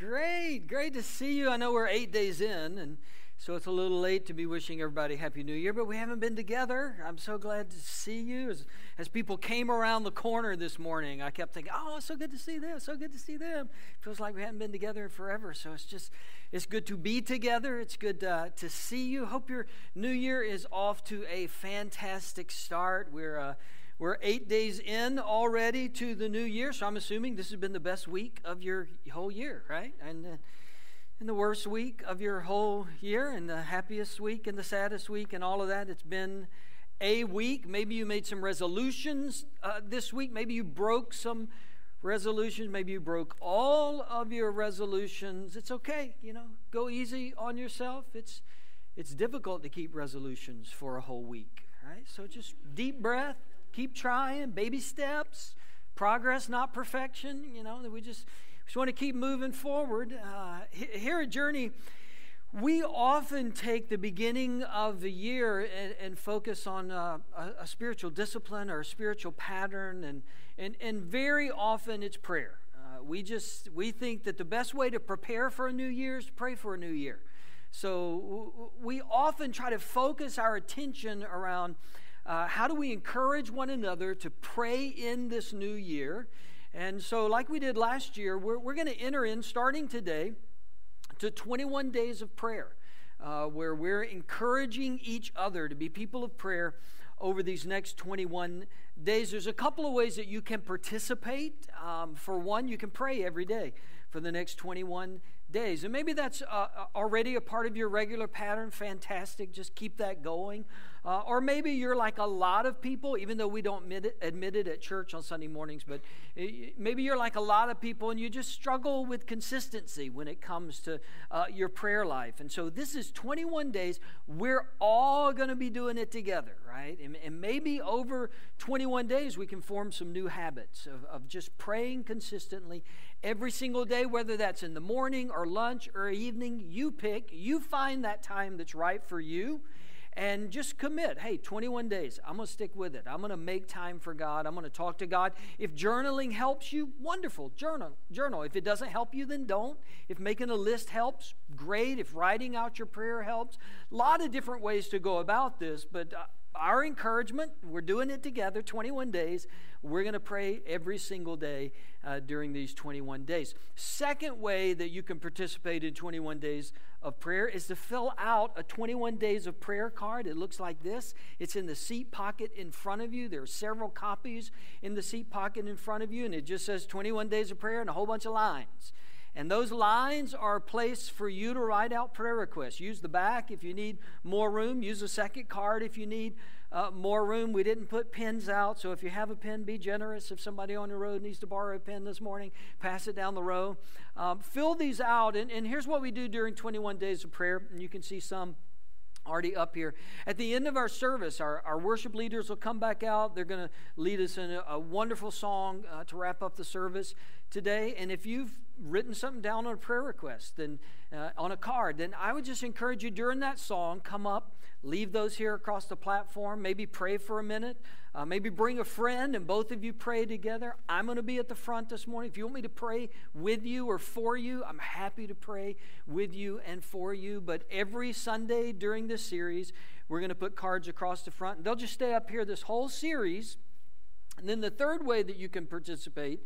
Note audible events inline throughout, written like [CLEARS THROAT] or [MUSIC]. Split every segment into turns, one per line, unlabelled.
great, great to see you. I know we're eight days in, and so it's a little late to be wishing everybody Happy New Year, but we haven't been together. I'm so glad to see you. As, as people came around the corner this morning, I kept thinking, oh, it's so good to see them, so good to see them. Feels like we haven't been together forever, so it's just, it's good to be together. It's good uh, to see you. Hope your new year is off to a fantastic start. We're, uh, we're eight days in already to the new year, so I'm assuming this has been the best week of your whole year, right? And in the worst week of your whole year, and the happiest week, and the saddest week, and all of that. It's been a week. Maybe you made some resolutions uh, this week. Maybe you broke some resolutions. Maybe you broke all of your resolutions. It's okay, you know. Go easy on yourself. It's it's difficult to keep resolutions for a whole week, right? So just deep breath, keep trying, baby steps, progress, not perfection. You know, we just just want to keep moving forward. Uh, here at Journey, we often take the beginning of the year and, and focus on uh, a, a, spiritual discipline or a spiritual pattern, and, and, and very often it's prayer. Uh, we just we think that the best way to prepare for a new year is to pray for a new year. So we often try to focus our attention around uh, how do we encourage one another to pray in this new year and so, like we did last year, we're, we're going to enter in starting today to 21 days of prayer, uh, where we're encouraging each other to be people of prayer over these next 21 days. There's a couple of ways that you can participate. Um, for one, you can pray every day for the next 21 days. And maybe that's uh, already a part of your regular pattern. Fantastic. Just keep that going. Uh, or maybe you're like a lot of people, even though we don't admit it, admit it at church on Sunday mornings, but maybe you're like a lot of people and you just struggle with consistency when it comes to uh, your prayer life. And so this is 21 days. We're all going to be doing it together, right? And, and, maybe over 21 days we can form some new habits of, of just praying consistently every single day, whether that's in the morning or lunch or evening. You pick, you find that time that's right for you and just commit. Hey, 21 days. I'm going to stick with it. I'm going to make time for God. I'm going to talk to God. If journaling helps you, wonderful. Journal. Journal. If it doesn't help you, then don't. If making a list helps, great. If writing out your prayer helps, a lot of different ways to go about this, but uh, our encouragement, we're doing it together, 21 days. We're going to pray every single day uh, during these 21 days. Second way that you can participate in 21 days of prayer is to fill out a 21 days of prayer card. It looks like this. It's in the seat pocket in front of you. There are several copies in the seat pocket in front of you, and it just says 21 days of prayer and a whole bunch of lines. And those lines are a place for you to write out prayer requests. Use the back if you need more room. Use a second card if you need uh, more room. We didn't put pens out, so if you have a pen, be generous. If somebody on your road needs to borrow a pen this morning, pass it down the row. Um, fill these out, and, and here's what we do during 21 days of prayer. And you can see some already up here. At the end of our service, our, our worship leaders will come back out. They're going to lead us in a, a wonderful song uh, to wrap up the service today. And if you've written something down on a prayer request, then uh, on a card, then I would just encourage you during that song, come up, leave those here across the platform, maybe pray for a minute, uh, maybe bring a friend and both of you pray together. I'm going to be at the front this morning. If you want me to pray with you or for you, I'm happy to pray with you and for you. But every Sunday during this series, we're going to put cards across the front, they'll just stay up here this whole series. And then the third way that you can participate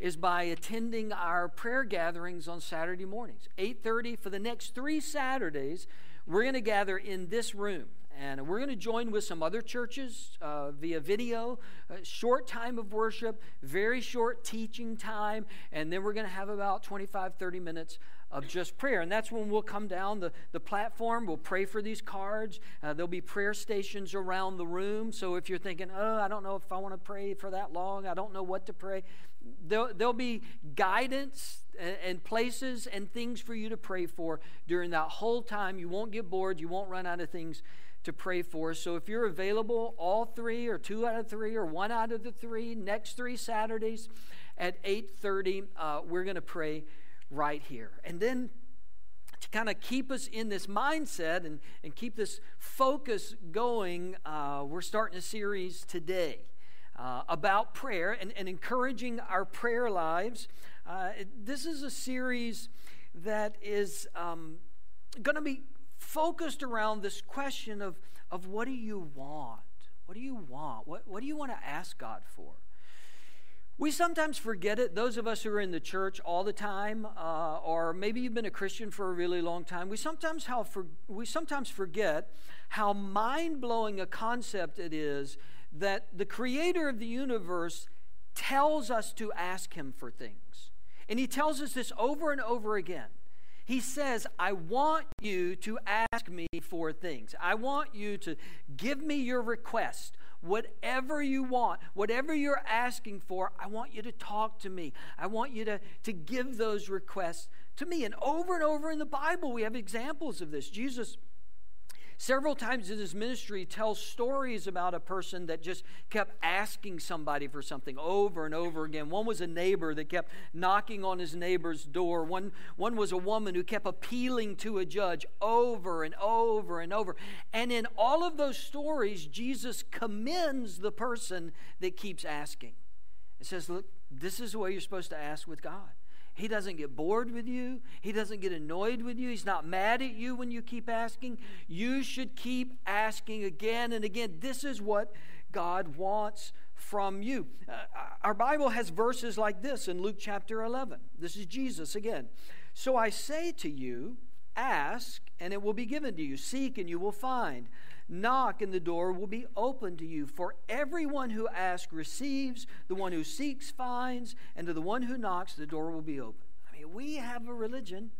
is by attending our prayer gatherings on Saturday mornings. 8:30 for the next 3 Saturdays, we're going to gather in this room. And we're going to join with some other churches uh, via video, a short time of worship, very short teaching time, and then we're going to have about 25, 30 minutes of just prayer. And that's when we'll come down the, the platform. We'll pray for these cards. Uh, there'll be prayer stations around the room. So if you're thinking, oh, I don't know if I want to pray for that long, I don't know what to pray, there'll, there'll be guidance and, places and things for you to pray for during that whole time. You won't get bored, you won't run out of things to pray for. So if you're available, all three or two out of three or one out of the three, next three Saturdays at 8.30, uh, we're going to pray right here. And then to kind of keep us in this mindset and, and keep this focus going, uh, we're starting a series today uh, about prayer and, and encouraging our prayer lives. Uh, this is a series that is um, going to be focused around this question of, of what do you want? What do you want? What, what do you want to ask God for? We sometimes forget it, those of us who are in the church all the time, uh, or maybe you've been a Christian for a really long time, we sometimes, how for, we sometimes forget how mind blowing a concept it is that the creator of the universe tells us to ask him for things. And he tells us this over and over again. He says, I want you to ask me for things. I want you to give me your request. Whatever you want, whatever you're asking for, I want you to talk to me. I want you to, to give those requests to me. And over and over in the Bible, we have examples of this. Jesus Several times in his ministry, he tells stories about a person that just kept asking somebody for something over and over again. One was a neighbor that kept knocking on his neighbor's door. One, one was a woman who kept appealing to a judge over and over and over. And in all of those stories, Jesus commends the person that keeps asking. It says, Look, this is the way you're supposed to ask with God. He doesn't get bored with you. He doesn't get annoyed with you. He's not mad at you when you keep asking. You should keep asking again and again. This is what God wants from you. Uh, our Bible has verses like this in Luke chapter 11. This is Jesus again. So I say to you, ask, and it will be given to you. Seek, and you will find. Knock, and the door will be open to you. For everyone who asks receives, the one who seeks finds, and to the one who knocks, the door will be open. I mean, we have a religion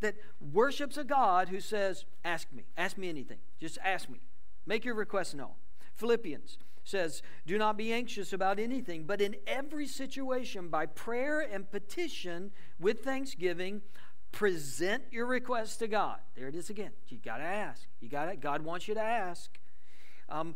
that worships a God who says, Ask me, ask me anything, just ask me, make your request known. Philippians says, Do not be anxious about anything, but in every situation, by prayer and petition with thanksgiving, present your request to God. There it is again. You got to ask. You got to. God wants you to ask. Um,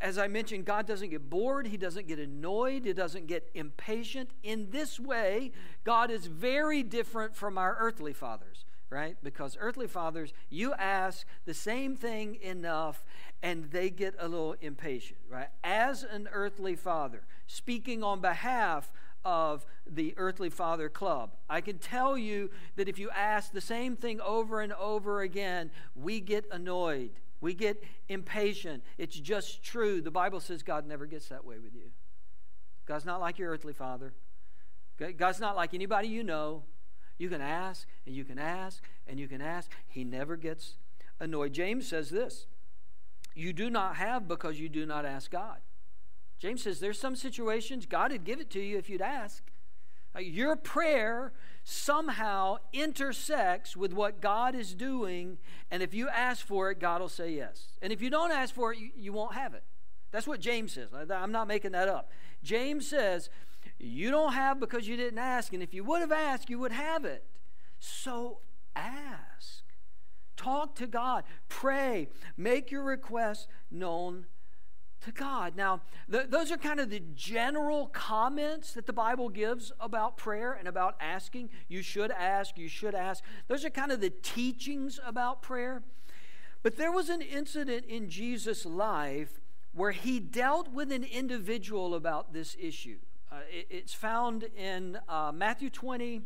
as I mentioned, God doesn't get bored. He doesn't get annoyed. He doesn't get impatient. In this way, God is very different from our earthly fathers, right? Because earthly fathers, you ask the same thing enough and they get a little impatient, right? As an earthly father, speaking on behalf of the Earthly Father Club. I can tell you that if you ask the same thing over and over again, we get annoyed. We get impatient. It's just true. The Bible says God never gets that way with you. God's not like your earthly father. God's not like anybody you know. You can ask and you can ask and you can ask. He never gets annoyed. James says this You do not have because you do not ask God. James says there's some situations God would give it to you if you'd ask. Uh, your prayer somehow intersects with what God is doing, and if you ask for it, God will say yes. And if you don't ask for it, you, you won't have it. That's what James says. I'm not making that up. James says, You don't have because you didn't ask, and if you would have asked, you would have it. So ask. Talk to God. Pray. Make your request known to God. Now, th- those are kind of the general comments that the Bible gives about prayer and about asking. You should ask, you should ask. Those are kind of the teachings about prayer. But there was an incident in Jesus' life where he dealt with an individual about this issue. Uh, it, it's found in uh, Matthew 20,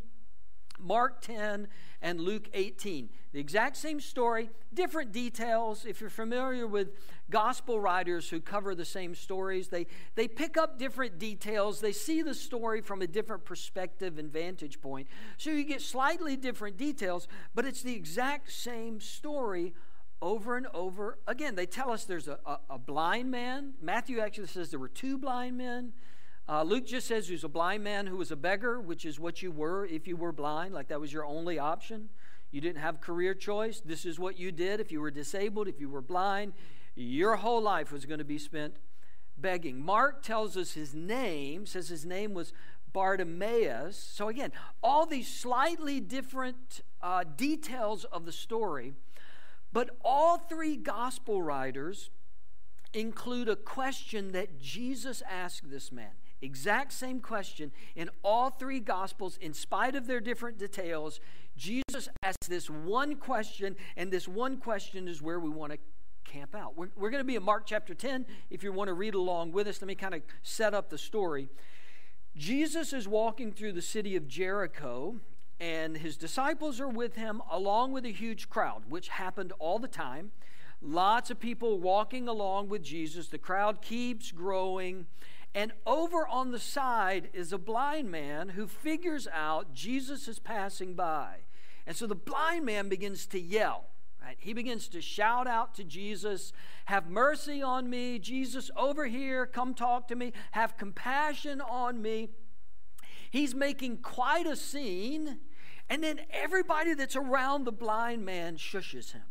Mark 10, and Luke 18. The exact same story, different details. If you're familiar with gospel writers who cover the same stories, they, they pick up different details. They see the story from a different perspective and vantage point. So you get slightly different details, but it's the exact same story over and over again. They tell us there's a, a, a blind man. Matthew actually says there were two blind men. Uh, Luke just says he was a blind man who was a beggar, which is what you were if you were blind, like that was your only option. You didn't have career choice. This is what you did if you were disabled, if you were blind. Your whole life was going to be spent begging. Mark tells us his name, says his name was Bartimaeus. So, again, all these slightly different uh, details of the story, but all three gospel writers include a question that Jesus asked this man. Exact same question in all three gospels, in spite of their different details. Jesus asks this one question, and this one question is where we want to camp out. We're, we're going to be in Mark chapter 10. If you want to read along with us, let me kind of set up the story. Jesus is walking through the city of Jericho, and and his disciples are with him, along with a huge crowd, which happened all the time. Lots of people walking along with Jesus. The crowd keeps growing. And over on the side is a blind man who figures out Jesus is passing by. And so the blind man begins to yell. Right? He begins to shout out to Jesus, Have mercy on me. Jesus, over here, come talk to me. Have compassion on me. He's making quite a scene. And then everybody that's around the blind man shushes him.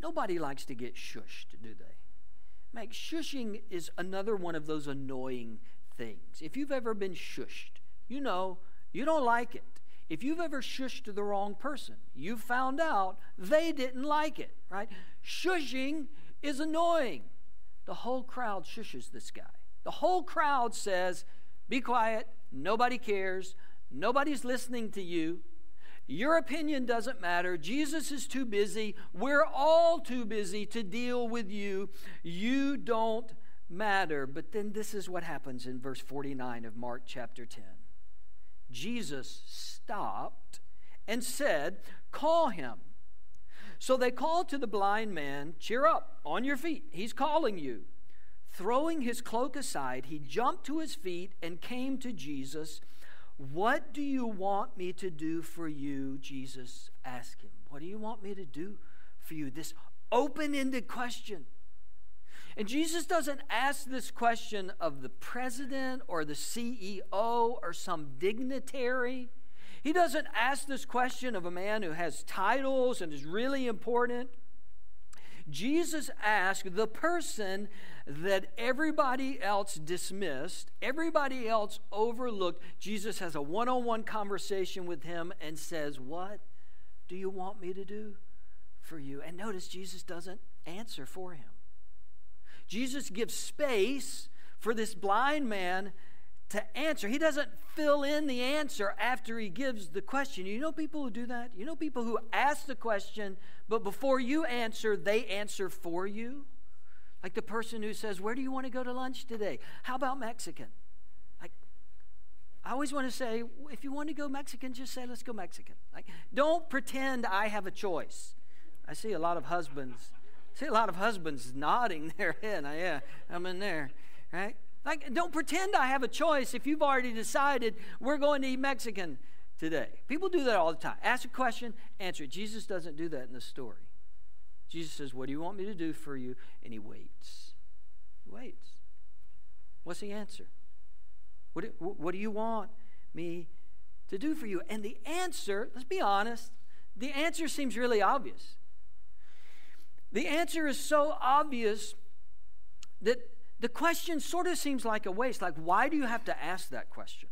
Nobody likes to get shushed, do they? Mike, shushing is another one of those annoying things. If you've ever been shushed, you know you don't like it. If you've ever shushed the wrong person, you've found out they didn't like it, right? Shushing is annoying. The whole crowd shushes this guy. The whole crowd says, Be quiet, nobody cares, nobody's listening to you. Your opinion doesn't matter. Jesus is too busy. We're all too busy to deal with you. You don't matter. But then this is what happens in verse 49 of Mark chapter 10. Jesus stopped and said, Call him. So they called to the blind man, Cheer up, on your feet. He's calling you. Throwing his cloak aside, he jumped to his feet and came to Jesus. What do you want me to do for you? Jesus asked him. What do you want me to do for you? This open ended question. And Jesus doesn't ask this question of the president or the CEO or some dignitary. He doesn't ask this question of a man who has titles and is really important. Jesus asked the person that everybody else dismissed, everybody else overlooked. Jesus has a one on one conversation with him and says, What do you want me to do for you? And notice Jesus doesn't answer for him. Jesus gives space for this blind man to answer. He doesn't fill in the answer after he gives the question. You know people who do that? You know people who ask the question, but before you answer, they answer for you? Like the person who says, Where do you want to go to lunch today? How about Mexican? Like, I always want to say, if you want to go Mexican, just say, Let's go Mexican. Like, don't pretend I have a choice. I see a lot of husbands. I see a lot of husbands nodding [LAUGHS] their head. Yeah, I'm in there, right? Like, don't pretend I have a choice if you've already decided we're going to eat Mexican today. People do that all the time. Ask a question, answer it. Jesus doesn't do that in the story. Jesus says, What do you want me to do for you? And he waits. He waits. What's the answer? What do, what do you want me to do for you? And the answer, let's be honest, the answer seems really obvious. The answer is so obvious that the question sort of seems like a waste. Like, why do you have to ask that question?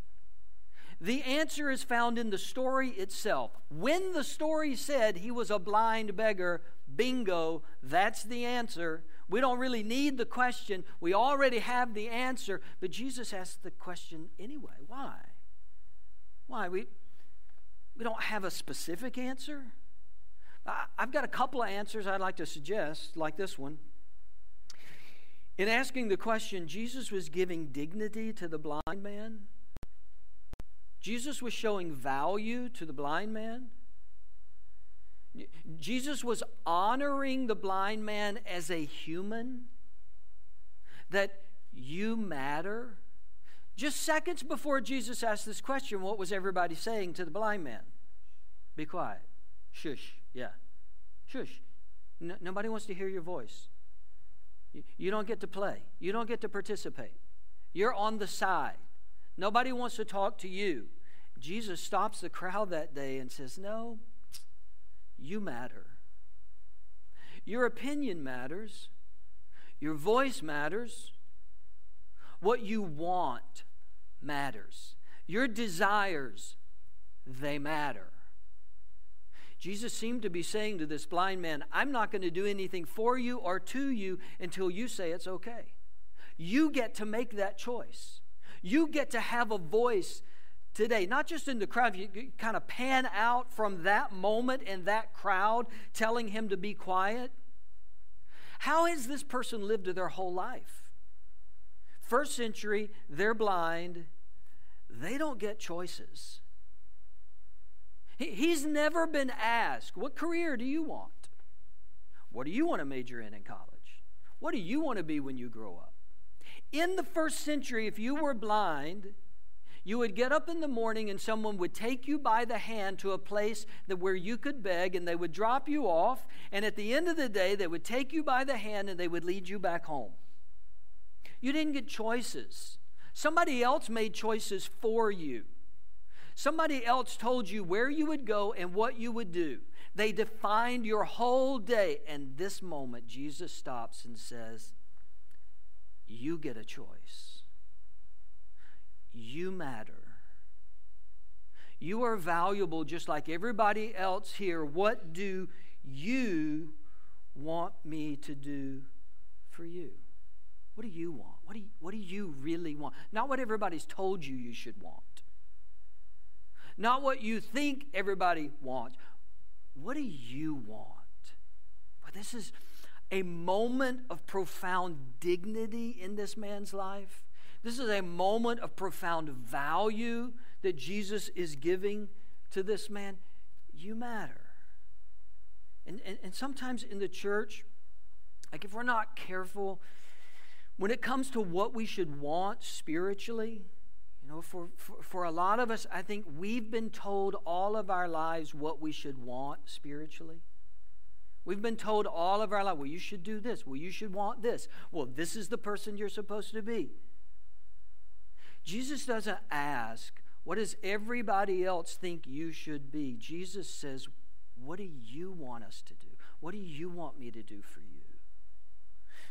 The answer is found in the story itself. When the story said he was a blind beggar, bingo, that's the answer. We don't really need the question. We already have the answer. But Jesus asked the question anyway. Why? Why? We, we don't have a specific answer. I, I've got a couple of answers I'd like to suggest, like this one. In asking the question, Jesus was giving dignity to the blind man. Jesus was showing value to the blind man. Jesus was honoring the blind man as a human, that you matter. Just seconds before Jesus asked this question, what was everybody saying to the blind man? Be quiet. Shush. Yeah. Shush. No, nobody wants to hear your voice. You don't get to play, you don't get to participate. You're on the side. Nobody wants to talk to you. Jesus stops the crowd that day and says, No, you matter. Your opinion matters. Your voice matters. What you want matters. Your desires, they matter. Jesus seemed to be saying to this blind man, I'm not going to do anything for you or to you until you say it's okay. You get to make that choice. You get to have a voice today, not just in the crowd. You kind of pan out from that moment and that crowd telling him to be quiet. How has this person lived their whole life? First century, they're blind, they don't get choices. He's never been asked, What career do you want? What do you want to major in in college? What do you want to be when you grow up? In the first century, if you were blind, you would get up in the morning and someone would take you by the hand to a place that where you could beg and they would drop you off and at the end of the day they would take you by the hand and they would lead you back home. You didn't get choices. Somebody else made choices for you. Somebody else told you where you would go and what you would do. They defined your whole day. And this moment jesus stops and says you get a choice you matter. You are valuable just like everybody else here. What do you want me to do for you? What do you want? What do you, what do you really want? Not what everybody's told you you should want. Not what you think everybody wants. What do you want? But this is a moment of profound dignity in this man's life. This is a moment of profound value that Jesus is giving to this man. You matter. And, and, and sometimes in the church, like if we're not careful, when it comes to what we should want spiritually, you know, for, for, for a lot of us, I think we've been told all of our lives what we should want spiritually. We've been told all of our life, well, you should do this. Well, you should want this. Well, this is the person you're supposed to be. Jesus doesn't ask, What does everybody else think you should be? Jesus says, What do you want us to do? What do you want me to do for you?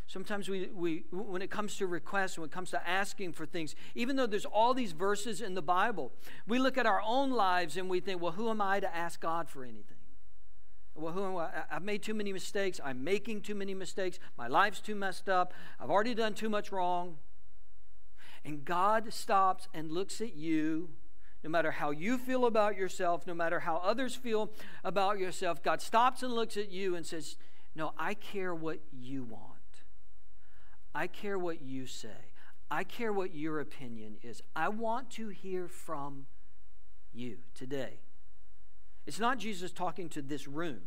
Sometimes we, we when it comes to requests, when it comes to asking for things, even though there's all these verses in the Bible, we look at our own lives and we think, well, who am I to ask God for anything? Well, who am I? I've made too many mistakes. I'm making too many mistakes. My life's too messed up. I've already done too much wrong. And God stops and looks at you, no matter how you feel about yourself, no matter how others feel about yourself. God stops and looks at you and says, No, I care what you want. I care what you say. I care what your opinion is. I want to hear from you today. It's not Jesus talking to this room.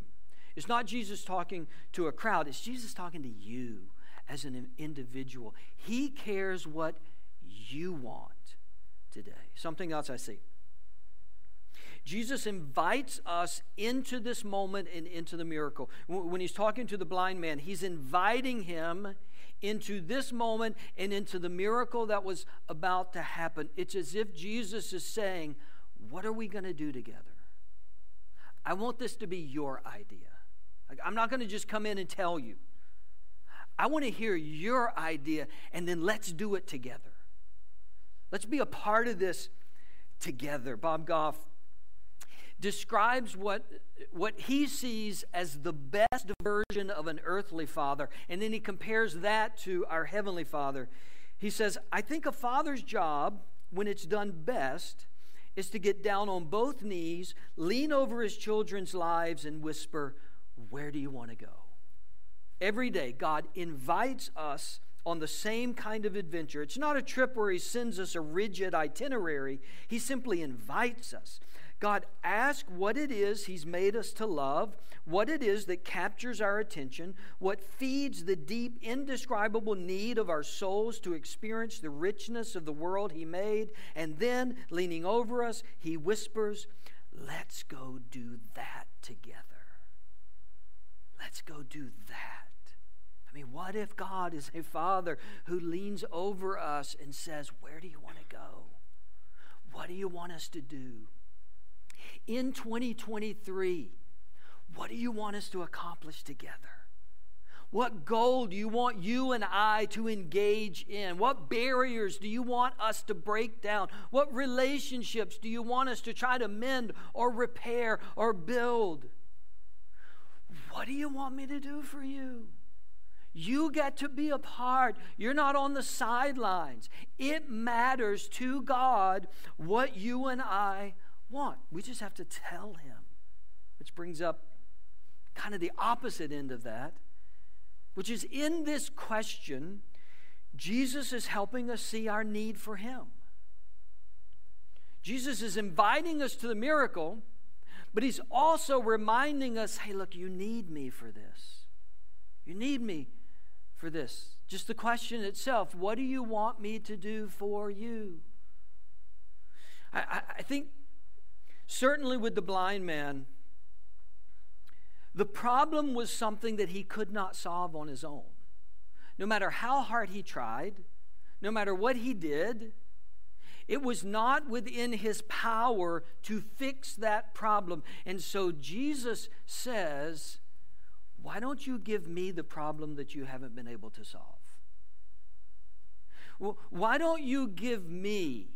It's not Jesus talking to a crowd. It's Jesus talking to you as an individual. He cares what you want today. Something else I see. Jesus invites us into this moment and into the miracle. When he's talking to the blind man, he's inviting him into this moment and into the miracle that was about to happen. It's as if Jesus is saying, What are we going to do together? I want this to be your idea. I'm not going to just come in and tell you. I want to hear your idea, and then let's do it together. Let's be a part of this together. Bob Goff describes what, what he sees as the best version of an earthly father, and then he compares that to our heavenly father. He says, I think a father's job, when it's done best, is to get down on both knees, lean over his children's lives, and whisper, Where do you want to go? Every day, God invites us on the same kind of adventure. It's not a trip where He sends us a rigid itinerary, He simply invites us. God asks what it is He's made us to love, what it is that captures our attention, what feeds the deep, indescribable need of our souls to experience the richness of the world He made, and then, leaning over us, He whispers, Let's go do that together. Let's go do that I mean, what if God is a father who leans over us and says, Where do you want to go? What do you want us to do? In 2023, what do you want us to accomplish together? What goal do you want you and I to engage in? What barriers do you want us to break down? What relationships do you want us to try to mend or repair or build? What do you want me to do for you? You get to be a part. You're not on the sidelines. It matters to God what you and I want. We just have to tell Him. Which brings up kind of the opposite end of that, which is in this question, Jesus is helping us see our need for Him. Jesus is inviting us to the miracle, But he's also reminding us hey, look, you need me for this. You need me for this. Just the question itself what do you want me to do for you? I, I think certainly with the blind man, the problem was something that he could not solve on his own. No matter how hard he tried, no matter what he did, it was not within his power to fix that problem. And so Jesus says, Why don't you give me the problem that you haven't been able to solve? Well, why don't you give me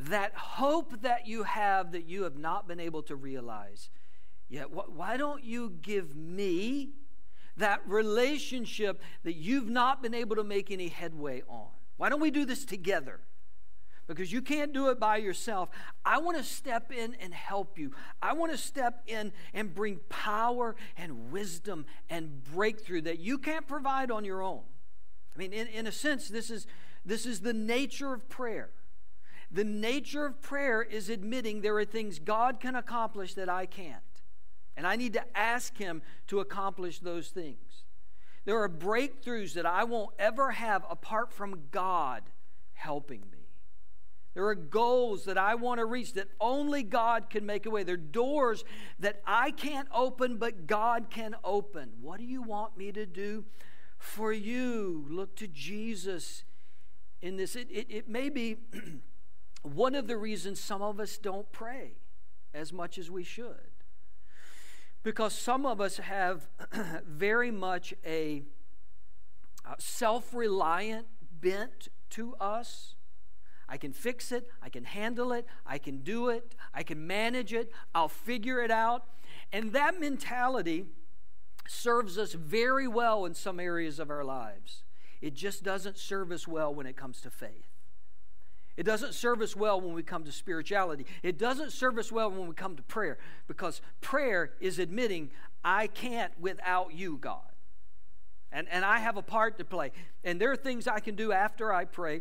that hope that you have that you have not been able to realize yet? Why don't you give me that relationship that you've not been able to make any headway on? Why don't we do this together? Because you can't do it by yourself. I want to step in and help you. I want to step in and bring power and wisdom and breakthrough that you can't provide on your own. I mean, in, in a sense, this is, this is the nature of prayer. The nature of prayer is admitting there are things God can accomplish that I can't. And I need to ask Him to accomplish those things. There are breakthroughs that I won't ever have apart from God helping me. There are goals that I want to reach that only God can make a way. There are doors that I can't open, but God can open. What do you want me to do for you? Look to Jesus in this. It, it, it may be [CLEARS THROAT] one of the reasons some of us don't pray as much as we should. Because some of us have [CLEARS THROAT] very much a uh, self reliant bent to us. I can fix it, I can handle it, I can do it, I can manage it, I'll figure it out. And that mentality serves us very well in some areas of our lives. It just doesn't serve us well when it comes to faith. It doesn't serve us well when we come to spirituality. It doesn't serve us well when we come to prayer because prayer is admitting, I can't without you, God. And, and I have a part to play. And there are things I can do after I pray.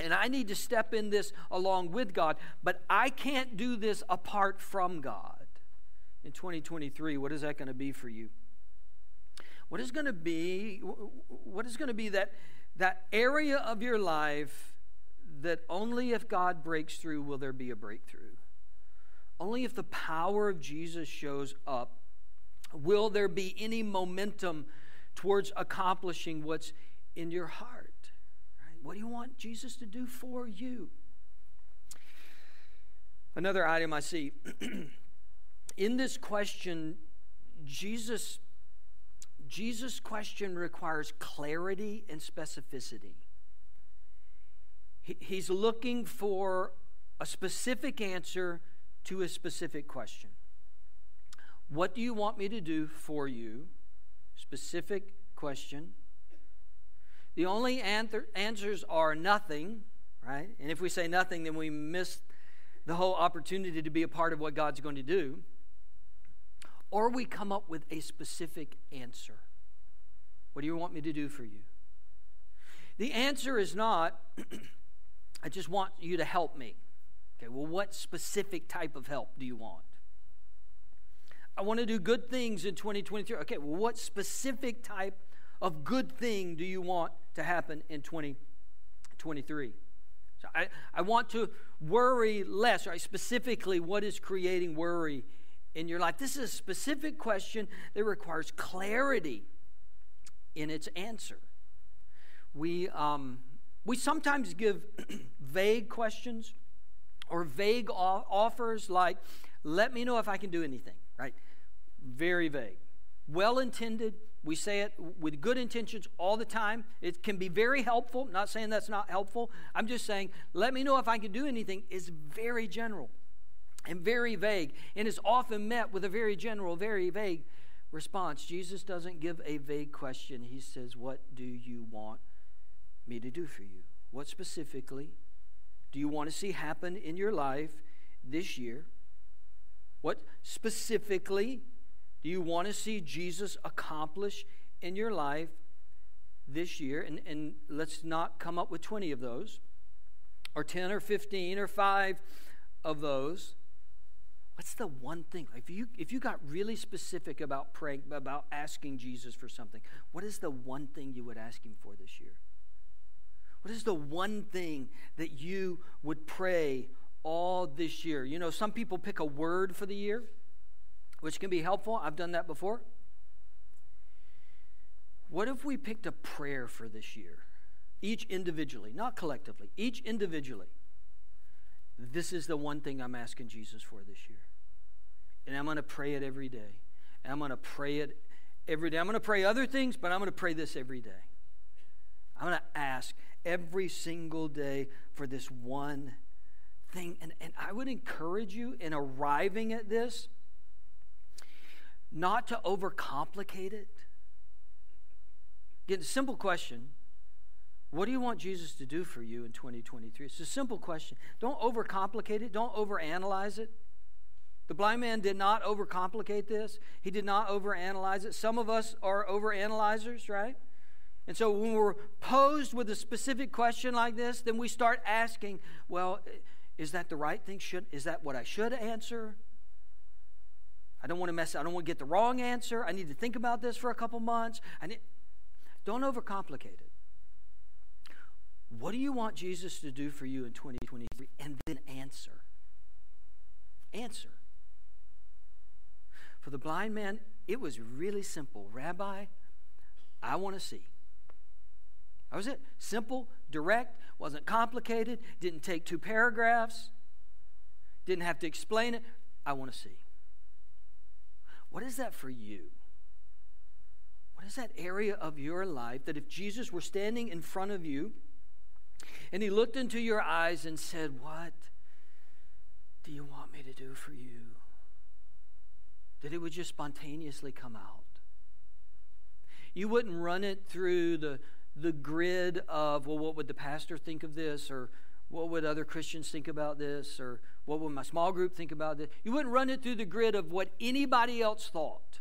And I need to step in this along with God. But I can't do this apart from God. In 2023, what is that going to be for you? What is going to be, what is going to be that, that area of your life that only if God breaks through will there be a breakthrough. Only if the power of Jesus shows up will there be any momentum towards accomplishing what's in your heart. Right? What do you want Jesus to do for you? Another item I see [CLEARS THROAT] in this question, Jesus Jesus' question requires clarity and specificity he's looking for a specific answer to a specific question. What do you want me to do for you? Specific question. The only answer, answers are nothing, right? And if we say nothing, then we miss the whole opportunity to be a part of what God's going to do. Or we come up with a specific answer. What do you want me to do for you? The answer is not [CLEARS THROAT] I just want you to help me. Okay, well, what specific type of help do you want? I want to do good things in 2023. Okay, well, what specific type of good thing do you want to happen in 2023? So I, I want to worry less, right? Specifically, what is creating worry in your life? This is a specific question that requires clarity in its answer. We, um, we sometimes give [CLEARS THROAT] vague questions or vague offers like, let me know if I can do anything, right? Very vague. Well intended. We say it with good intentions all the time. It can be very helpful. not saying that's not helpful. I'm just saying, let me know if I can do anything is very general and very vague and is often met with a very general, very vague response. Jesus doesn't give a vague question. He says, What do you want me to do for you? What specifically do you want to see happen in your life this year? What specifically do you want to see Jesus accomplish in your life this year? And, and let's not come up with 20 of those, or 10 or 15 or 5 of those. What's the one thing? If you if you got really specific about praying about asking Jesus for something, what is the one thing you would ask him for this year? What is the one thing that you would pray all this year? You know, some people pick a word for the year, which can be helpful. I've done that before. What if we picked a prayer for this year? Each individually, not collectively, each individually. This is the one thing I'm asking Jesus for this year. And I'm going to pray it every day. And I'm going to pray it every day. I'm going to pray other things, but I'm going to pray this every day. I'm going to ask every single day for this one thing. And, and I would encourage you in arriving at this not to overcomplicate it. Get a simple question what do you want Jesus to do for you in 2023? It's a simple question. Don't overcomplicate it, don't overanalyze it. The blind man did not overcomplicate this. He did not overanalyze it. Some of us are overanalyzers, right? And so when we're posed with a specific question like this, then we start asking, well, is that the right thing? Should is that what I should answer? I don't want to mess I don't want to get the wrong answer. I need to think about this for a couple months. I need, don't overcomplicate it. What do you want Jesus to do for you in 2023? And then answer. Answer. For the blind man, it was really simple. Rabbi, I want to see. That was it. Simple, direct, wasn't complicated, didn't take two paragraphs, didn't have to explain it. I want to see. What is that for you? What is that area of your life that if Jesus were standing in front of you, and he looked into your eyes and said, What do you want me to do for you? That it would just spontaneously come out. You wouldn't run it through the, the grid of, well, what would the pastor think of this? Or what would other Christians think about this? Or what would my small group think about this? You wouldn't run it through the grid of what anybody else thought.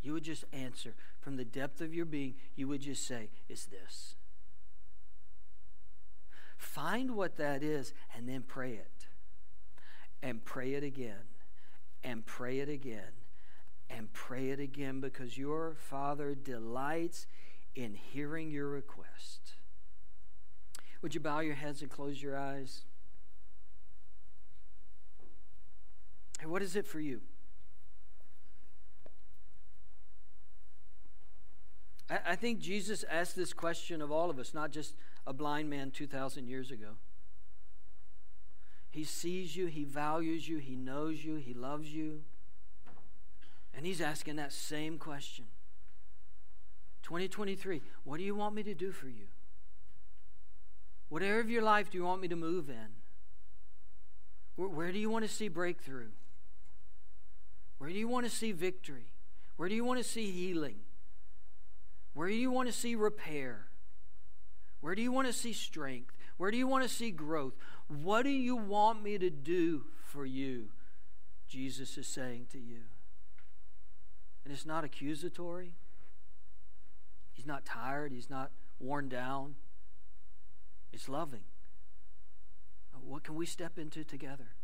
You would just answer from the depth of your being, you would just say, It's this. Find what that is and then pray it. And pray it again. And pray it again. And pray it again because your Father delights in hearing your request. Would you bow your heads and close your eyes? Hey, what is it for you? I, I think Jesus asked this question of all of us, not just a blind man 2,000 years ago. He sees you, he values you, he knows you, he loves you. And he's asking that same question 2023, what do you want me to do for you? What area of your life do you want me to move in? Where, where do you want to see breakthrough? Where do you want to see victory? Where do you want to see healing? Where do you want to see repair? Where do you want to see strength? Where do you want to see growth? What do you want me to do for you? Jesus is saying to you. And it's not accusatory. He's not tired. He's not worn down. It's loving. Uh, what can we step into together?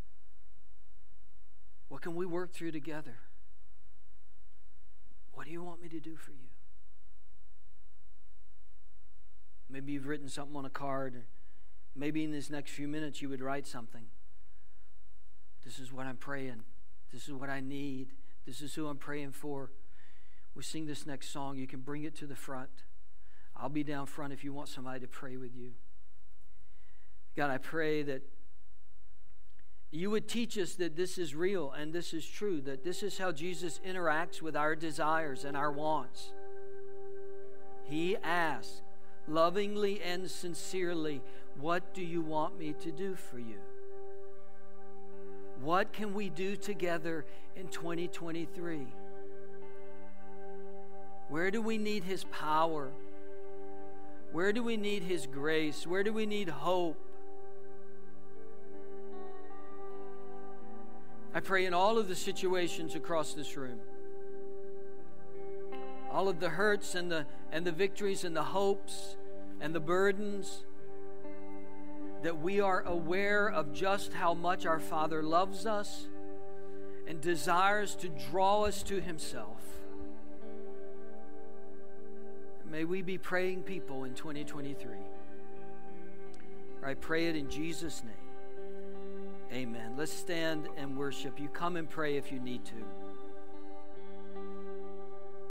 What can we work through together? What do you want me to do for you? Maybe you've written something on a card. Maybe in these next few minutes you would write something. This is what I'm praying. This is what I need. This is who I'm praying for. We sing this next song. You can bring it to the front. I'll be down front if you want somebody to pray with you. God, I pray that you would teach us that this is real and this is true, that this is how Jesus interacts with our desires and our wants. He asks, lovingly and sincerely, What do you want me to do for you? What can we do together in 2023? Where do we need His power? Where do we need His grace? Where do we need hope? I pray in all of the situations across this room all of the hurts and the, and the victories and the hopes and the burdens, that we are aware of just how much our Father loves us and desires to draw us to Himself. May we be praying people in 2023. I pray it in Jesus' name. Amen. Let's stand and worship. You come and pray if you need to.